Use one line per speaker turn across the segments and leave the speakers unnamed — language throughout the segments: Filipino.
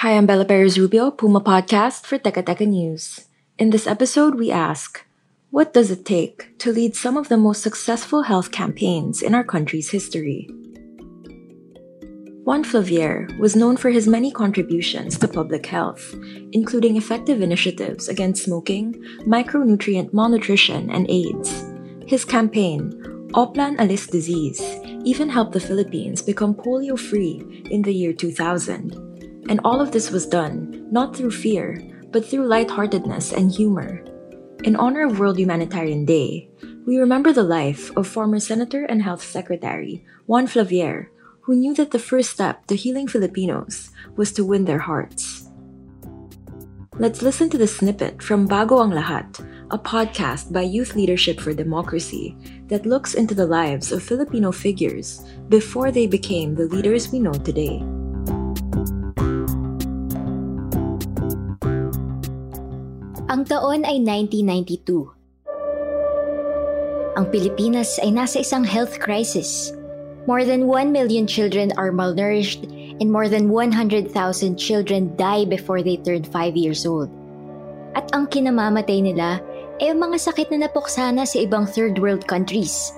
Hi, I'm Bella Perez Rubio, Puma Podcast for Teka Teka News. In this episode, we ask What does it take to lead some of the most successful health campaigns in our country's history? Juan Flavier was known for his many contributions to public health, including effective initiatives against smoking, micronutrient malnutrition, and AIDS. His campaign, Oplan Alis Disease, even helped the Philippines become polio free in the year 2000. And all of this was done not through fear, but through lightheartedness and humor. In honor of World Humanitarian Day, we remember the life of former Senator and Health Secretary Juan Flavier, who knew that the first step to healing Filipinos was to win their hearts. Let's listen to the snippet from Bago Ang Lahat, a podcast by Youth Leadership for Democracy that looks into the lives of Filipino figures before they became the leaders we know today.
Ang taon ay 1992. Ang Pilipinas ay nasa isang health crisis. More than 1 million children are malnourished and more than 100,000 children die before they turn 5 years old. At ang kinamamatay nila ay ang mga sakit na napuksana sa ibang third world countries.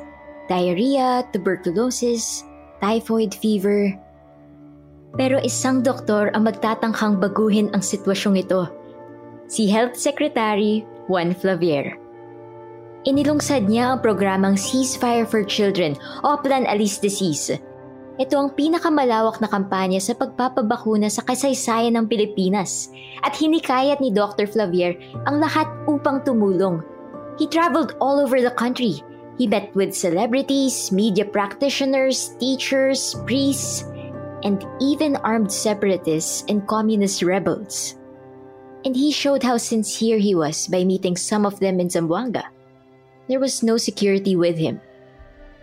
Diarrhea, tuberculosis, typhoid fever. Pero isang doktor ang magtatangkang baguhin ang sitwasyong ito – si Health Secretary Juan Flavier. Inilungsad niya ang programang Ceasefire for Children o Plan Alis Disease. Ito ang pinakamalawak na kampanya sa pagpapabakuna sa kasaysayan ng Pilipinas at hinikayat ni Dr. Flavier ang lahat upang tumulong. He traveled all over the country. He met with celebrities, media practitioners, teachers, priests, and even armed separatists and communist rebels. And he showed how sincere he was by meeting some of them in Zamboanga. There was no security with him.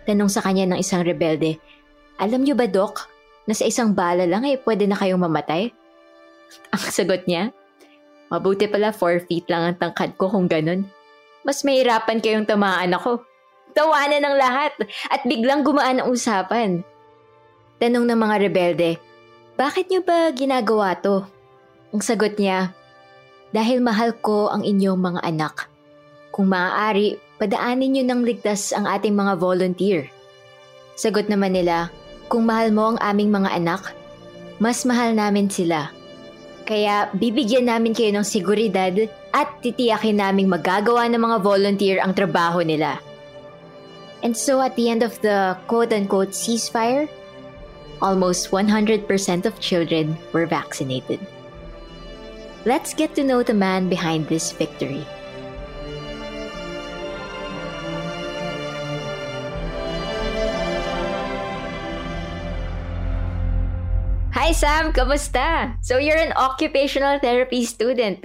Tanong sa kanya ng isang rebelde, Alam niyo ba, Doc, na sa isang bala lang ay pwede na kayong mamatay? Ang sagot niya, Mabuti pala 4 feet lang ang tangkad ko kung ganun. Mas mahirapan kayong tamaan ako. Tawanan ng lahat at biglang gumaan ang usapan. Tanong ng mga rebelde, Bakit niyo ba ginagawa to? Ang sagot niya, dahil mahal ko ang inyong mga anak. Kung maaari, padaanin niyo ng ligtas ang ating mga volunteer. Sagot naman nila, kung mahal mo ang aming mga anak, mas mahal namin sila. Kaya bibigyan namin kayo ng seguridad at titiyakin naming magagawa ng mga volunteer ang trabaho nila. And so at the end of the quote-unquote ceasefire, almost 100% of children were vaccinated. Let's get to know the man behind this victory. Hi Sam, kamusta? So you're an occupational therapy student.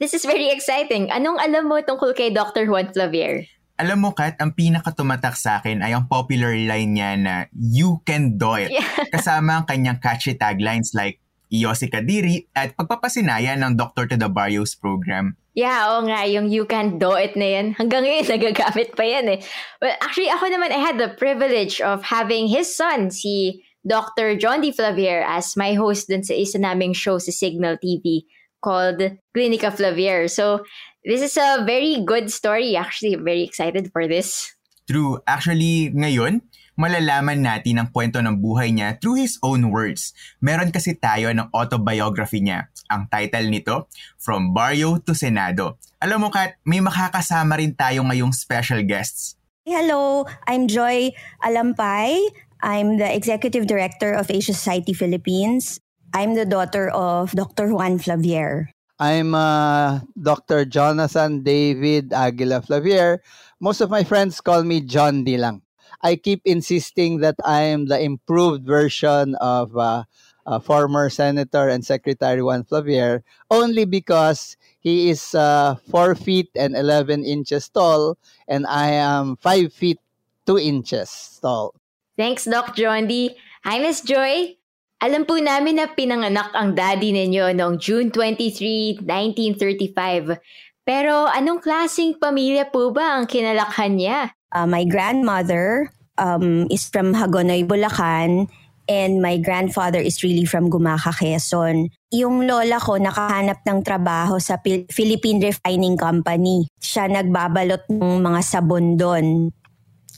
This is very exciting. Anong alam mo tungkol kay Dr. Juan Flavier?
Alam mo, Kat, ang pinakatumatak sa akin ay ang popular line niya na, you can do it.
Yeah.
Kasama ang kanyang catchy taglines like, Iyosi Kadiri at pagpapasinaya ng Doctor to the Barrios program.
Yeah, oo nga, yung you can do it na yan. Hanggang ngayon, nagagamit pa yan eh. Well, actually, ako naman, I had the privilege of having his son, si Dr. John D. Flavier, as my host dun sa isa naming show sa Signal TV called Clinica Flavier. So, this is a very good story. Actually, I'm very excited for this.
True. Actually, ngayon, malalaman natin ang kwento ng buhay niya through his own words. Meron kasi tayo ng autobiography niya. Ang title nito, From Barrio to Senado. Alam mo Kat, may makakasama rin tayo ngayong special guests.
Hello, I'm Joy Alampay. I'm the Executive Director of Asia Society Philippines. I'm the daughter of Dr. Juan Flavier.
I'm uh, Dr. Jonathan David Aguila Flavier. Most of my friends call me John D. lang. I keep insisting that I am the improved version of uh, uh, former Senator and Secretary Juan Flavier only because he is uh, 4 feet and 11 inches tall and I am 5 feet 2 inches tall.
Thanks, Doc John D. Hi, Miss Joy. Alam po namin na pinanganak ang daddy ninyo noong June 23, 1935. Pero anong klasing pamilya po ba ang kinalakhan niya?
Uh, my grandmother um, is from Hagonoy, Bulacan, and my grandfather is really from Gumaca, Quezon. Yung lola ko nakahanap ng trabaho sa Philippine Refining Company. Siya nagbabalot ng mga sabon doon.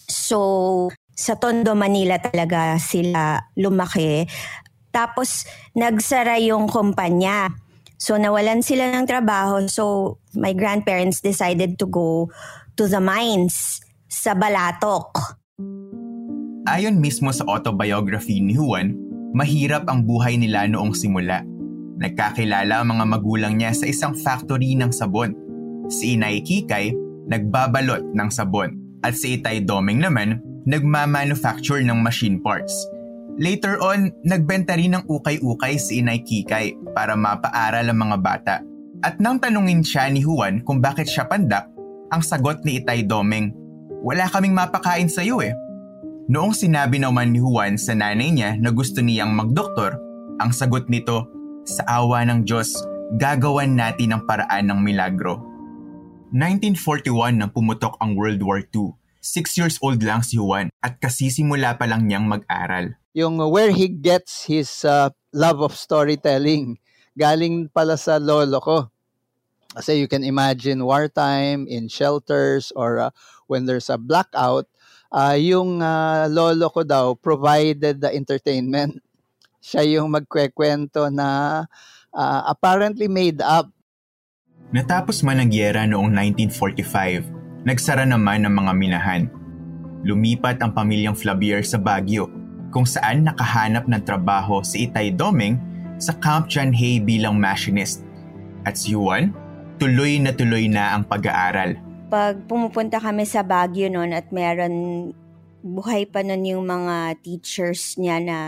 So, sa Tondo, Manila talaga sila lumaki. Tapos, nagsara yung kumpanya. So, nawalan sila ng trabaho. So, my grandparents decided to go to the mines sa Balatok.
Ayon mismo sa autobiography ni Juan, mahirap ang buhay nila noong simula. Nagkakilala ang mga magulang niya sa isang factory ng sabon. Si Inay Kikay, nagbabalot ng sabon. At si Itay Doming naman, nagmamanufacture ng machine parts. Later on, nagbenta rin ng ukay-ukay si Inay Kikay para mapaaral ang mga bata. At nang tanungin siya ni Juan kung bakit siya pandak, ang sagot ni Itay Domeng, wala kaming mapakain sa iyo eh. Noong sinabi naman ni Juan sa nanay niya na gusto niyang magdoktor, ang sagot nito, sa awa ng Diyos, gagawan natin ang paraan ng milagro. 1941 nang pumutok ang World War II Six years old lang si Juan at kasisimula pa lang niyang mag-aral.
Yung where he gets his uh, love of storytelling, galing pala sa lolo ko. Kasi you can imagine wartime in shelters or uh, when there's a blackout, uh, yung uh, lolo ko daw provided the entertainment. Siya yung magkwekwento na uh, apparently made up.
Natapos man ang gyera noong 1945, Nagsara naman ang mga minahan. Lumipat ang pamilyang Flavier sa Baguio, kung saan nakahanap ng trabaho si Itay Doming sa Camp John Hay bilang machinist. At si Juan, tuloy na tuloy na ang pag-aaral.
Pag pumupunta kami sa Baguio noon at meron buhay pa noon yung mga teachers niya na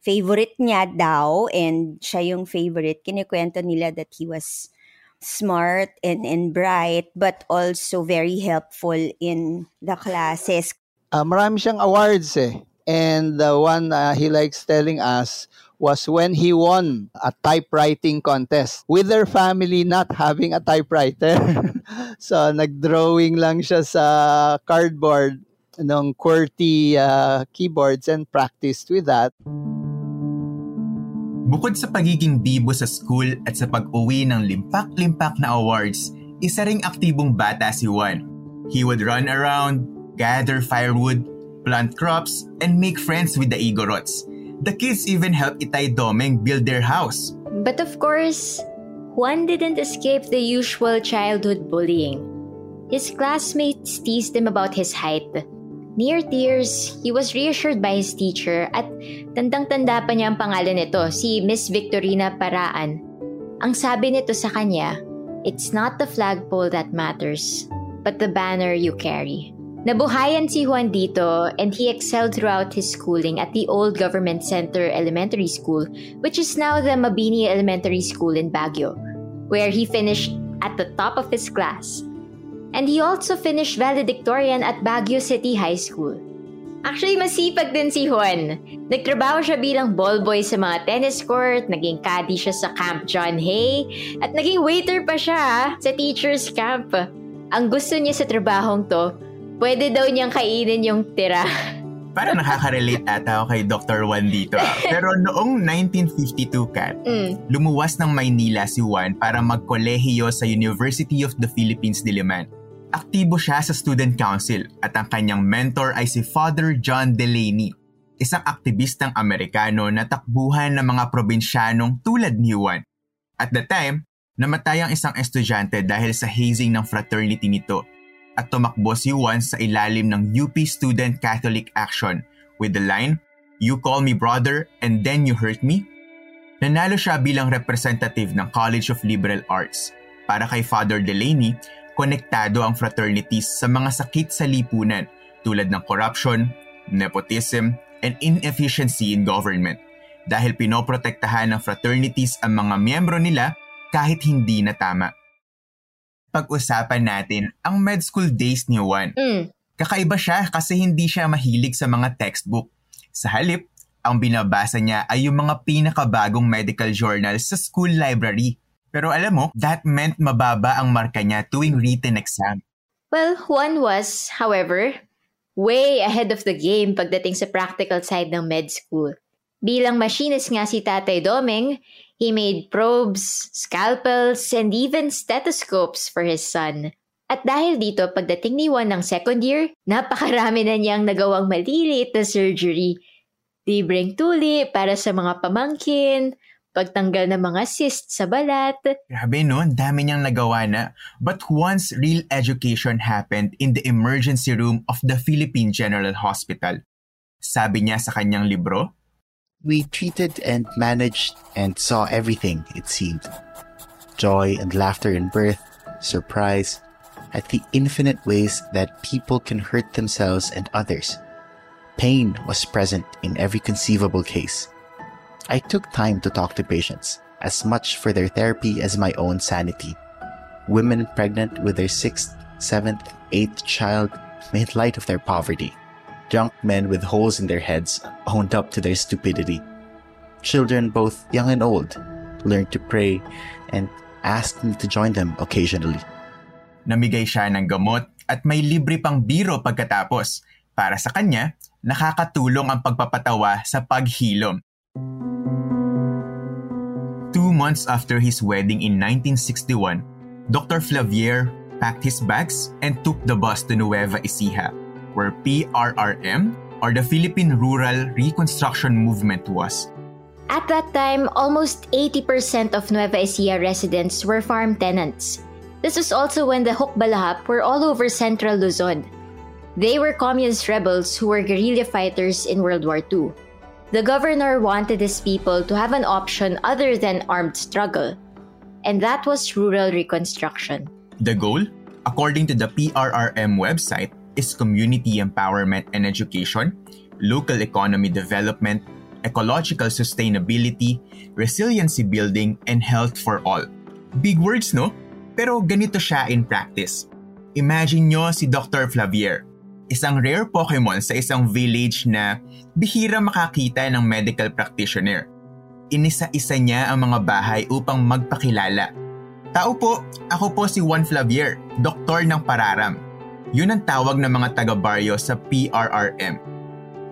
favorite niya daw and siya yung favorite, kinikwento nila that he was smart and, and bright but also very helpful in the classes.
Uh, marami siyang awards eh. And the one uh, he likes telling us was when he won a typewriting contest with their family not having a typewriter. so nagdrawing lang siya sa cardboard ng QWERTY uh, keyboards and practiced with that.
Bukod sa pagiging bibo sa school at sa pag-uwi ng limpak-limpak na awards, isa ring aktibong bata si Juan. He would run around, gather firewood, plant crops, and make friends with the Igorots. The kids even helped Itay Domeng build their house.
But of course, Juan didn't escape the usual childhood bullying. His classmates teased him about his height Near tears, he was reassured by his teacher at tandang-tanda pa niya ang pangalan nito, si Miss Victorina Paraan. Ang sabi nito sa kanya, It's not the flagpole that matters, but the banner you carry. Nabuhayan si Juan dito and he excelled throughout his schooling at the old Government Center Elementary School, which is now the Mabini Elementary School in Baguio, where he finished at the top of his class. And he also finished valedictorian at Baguio City High School. Actually, masipag din si Juan. Nagtrabaho siya bilang ballboy sa mga tennis court, naging caddy siya sa Camp John Hay, at naging waiter pa siya sa teacher's camp. Ang gusto niya sa trabahong to, pwede daw niyang kainin yung tira.
Para nakaka-relate ata ako kay Dr. Juan dito. Ah. Pero noong 1952, Kat, mm. lumuwas ng Maynila si Juan para magkolehiyo sa University of the Philippines Diliman. Aktibo siya sa student council at ang kanyang mentor ay si Father John Delaney, isang aktivistang Amerikano na takbuhan ng mga probinsyanong tulad ni Juan. At the time, namatay ang isang estudyante dahil sa hazing ng fraternity nito at tumakbo si Juan sa ilalim ng UP Student Catholic Action with the line, You call me brother and then you hurt me? Nanalo siya bilang representative ng College of Liberal Arts. Para kay Father Delaney, konektado ang fraternities sa mga sakit sa lipunan tulad ng corruption, nepotism, and inefficiency in government dahil pinoprotektahan ng fraternities ang mga miyembro nila kahit hindi na tama. Pag-usapan natin ang med school days ni Juan.
Mm.
Kakaiba siya kasi hindi siya mahilig sa mga textbook. Sa halip, ang binabasa niya ay yung mga pinakabagong medical journals sa school library pero alam mo, that meant mababa ang marka niya tuwing written exam.
Well, Juan was, however, way ahead of the game pagdating sa practical side ng med school. Bilang machinist nga si Tatay Doming, he made probes, scalpels, and even stethoscopes for his son. At dahil dito, pagdating ni Juan ng second year, napakarami na niyang nagawang maliliit na surgery. Libreng tuli para sa mga pamangkin, pagtanggal ng mga cysts sa balat.
Grabe no, dami niyang nagawa na. But once real education happened in the emergency room of the Philippine General Hospital. Sabi niya sa kanyang libro,
We treated and managed and saw everything, it seemed. Joy and laughter in birth, surprise, at the infinite ways that people can hurt themselves and others. Pain was present in every conceivable case. I took time to talk to patients, as much for their therapy as my own sanity. Women pregnant with their sixth, seventh, eighth child made light of their poverty. Drunk men with holes in their heads owned up to their stupidity. Children, both young and old, learned to pray and asked me to join them occasionally.
Namigay siya ng gamot at may libre pang biro pagkatapos. Para sa kanya, nakakatulong ang pagpapatawa sa paghilom Two months after his wedding in 1961, Dr. Flavier packed his bags and took the bus to Nueva Ecija, where PRRM, or the Philippine Rural Reconstruction Movement, was.
At that time, almost 80% of Nueva Ecija residents were farm tenants. This was also when the Hukbalahap were all over central Luzon. They were communist rebels who were guerrilla fighters in World War II. The governor wanted his people to have an option other than armed struggle, and that was rural reconstruction.
The goal, according to the PRRM website, is community empowerment and education, local economy development, ecological sustainability, resiliency building, and health for all. Big words, no? Pero ganito siya in practice. Imagine nyo si Dr. Flavier, isang rare Pokemon sa isang village na bihira makakita ng medical practitioner. Inisa-isa niya ang mga bahay upang magpakilala. Tao po, ako po si Juan Flavier, doktor ng Pararam. Yun ang tawag ng mga taga-baryo sa PRRM.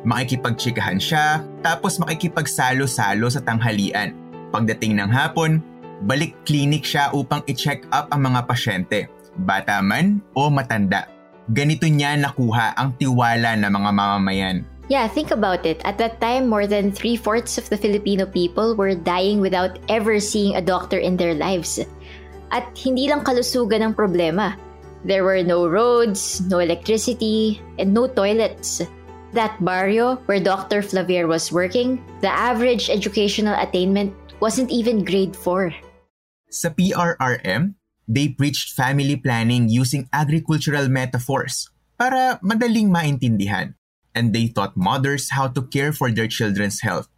Makikipagtsikahan siya, tapos makikipagsalo-salo sa tanghalian. Pagdating ng hapon, balik clinic siya upang i-check up ang mga pasyente, bata man o matanda ganito niya nakuha ang tiwala ng mga mamamayan.
Yeah, think about it. At that time, more than three-fourths of the Filipino people were dying without ever seeing a doctor in their lives. At hindi lang kalusugan ang problema. There were no roads, no electricity, and no toilets. That barrio where Dr. Flavier was working, the average educational attainment wasn't even grade 4.
Sa PRRM, they preached family planning using agricultural metaphors para madaling maintindihan, and they taught mothers how to care for their children's health.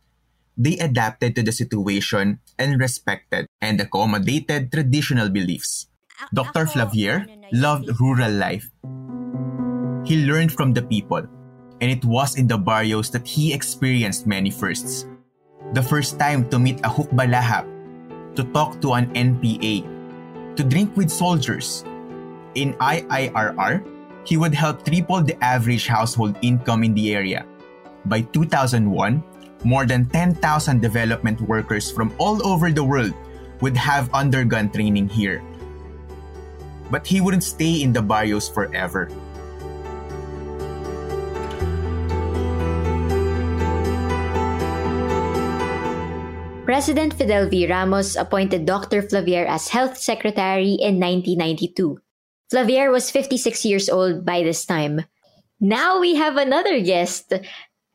They adapted to the situation and respected and accommodated traditional beliefs. Dr. Flavier loved rural life. He learned from the people, and it was in the barrios that he experienced many firsts. The first time to meet a hukbalahap, to talk to an NPA, to drink with soldiers. In IIRR, he would help triple the average household income in the area. By 2001, more than 10,000 development workers from all over the world would have undergone training here. But he wouldn't stay in the barrios forever.
President Fidel V. Ramos appointed Dr. Flavier as Health Secretary in 1992. Flavier was 56 years old by this time. Now we have another guest,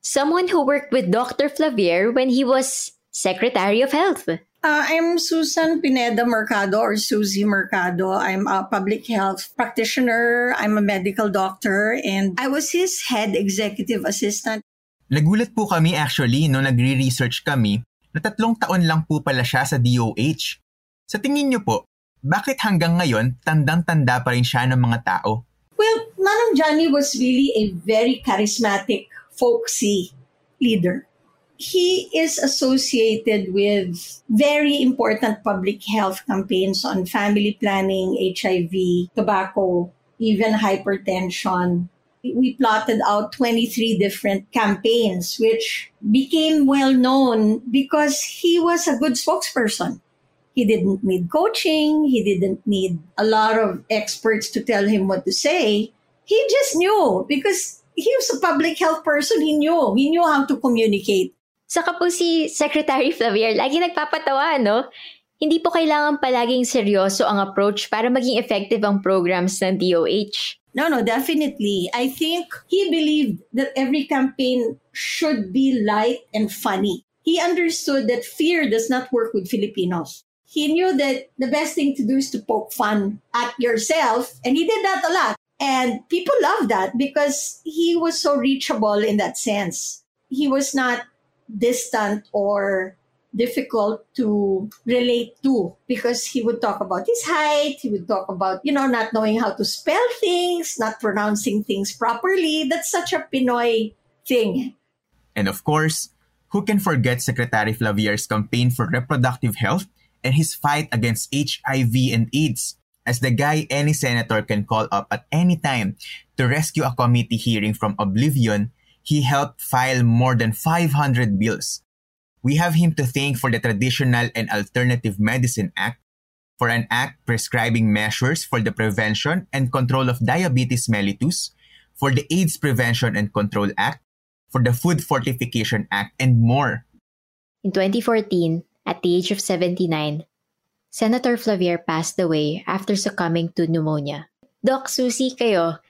someone who worked with Dr. Flavier when he was Secretary of Health. Uh,
I'm Susan Pineda Mercado or Susie Mercado. I'm a public health practitioner. I'm a medical doctor and I was his head executive assistant.
Nagulat po kami actually no nagre-research kami na tatlong taon lang po pala siya sa DOH. Sa tingin niyo po, bakit hanggang ngayon tandang-tanda pa rin siya ng mga tao?
Well, Manong Johnny was really a very charismatic, folksy leader. He is associated with very important public health campaigns on family planning, HIV, tobacco, even hypertension, we plotted out 23 different campaigns, which became well known because he was a good spokesperson. He didn't need coaching, he didn't need a lot of experts to tell him what to say. He just knew because he was a public health person. He knew. He knew how to communicate.
Saka po si Secretary Flavier, lagi nagpapatawa, no? Hindi po kailangan palaging seryoso ang approach para maging effective ang programs ng DOH.
No, no, definitely. I think he believed that every campaign should be light and funny. He understood that fear does not work with Filipinos. He knew that the best thing to do is to poke fun at yourself, and he did that a lot. And people loved that because he was so reachable in that sense. He was not distant or difficult to relate to because he would talk about his height, he would talk about, you know, not knowing how to spell things, not pronouncing things properly. That's such a Pinoy thing.
And of course, who can forget Secretary Flavier's campaign for reproductive health and his fight against HIV and AIDS? As the guy any senator can call up at any time to rescue a committee hearing from oblivion, he helped file more than 500 bills we have him to thank for the Traditional and Alternative Medicine Act, for an act prescribing measures for the prevention and control of diabetes mellitus, for the AIDS Prevention and Control Act, for the Food Fortification Act, and more.
In 2014, at the age of 79, Senator Flavier passed away after succumbing to pneumonia. Doc Susie, kayo,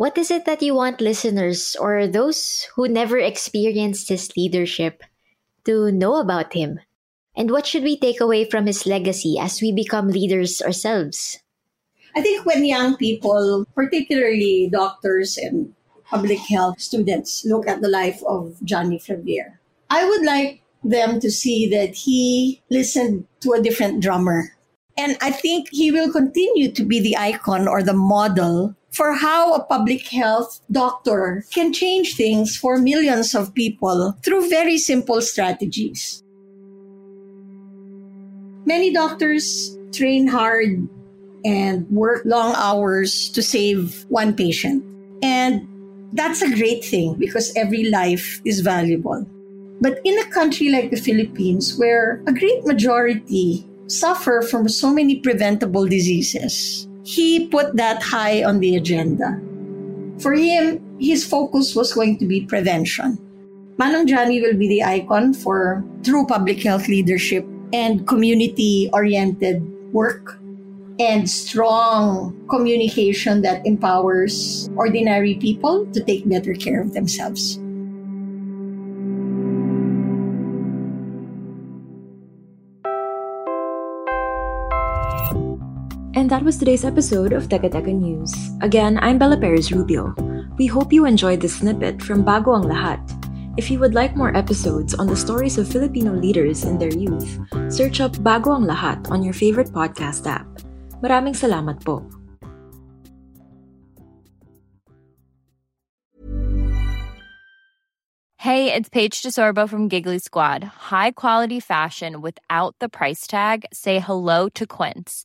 what is it that you want listeners or those who never experienced his leadership to know about him? And what should we take away from his legacy as we become leaders ourselves?
I think when young people, particularly doctors and public health students, look at the life of Johnny Flavier, I would like them to see that he listened to a different drummer. And I think he will continue to be the icon or the model for how a public health doctor can change things for millions of people through very simple strategies. Many doctors train hard and work long hours to save one patient. And that's a great thing because every life is valuable. But in a country like the Philippines, where a great majority suffer from so many preventable diseases, he put that high on the agenda. For him, his focus was going to be prevention. Manong will be the icon for true public health leadership and community oriented work and strong communication that empowers ordinary people to take better care of themselves.
And that was today's episode of Teka Teka News. Again, I'm Bella Perez Rubio. We hope you enjoyed this snippet from Bago Ang Lahat. If you would like more episodes on the stories of Filipino leaders in their youth, search up Bago Ang Lahat on your favorite podcast app. Maraming salamat po.
Hey, it's Paige DeSorbo from Giggly Squad. High quality fashion without the price tag. Say hello to Quince.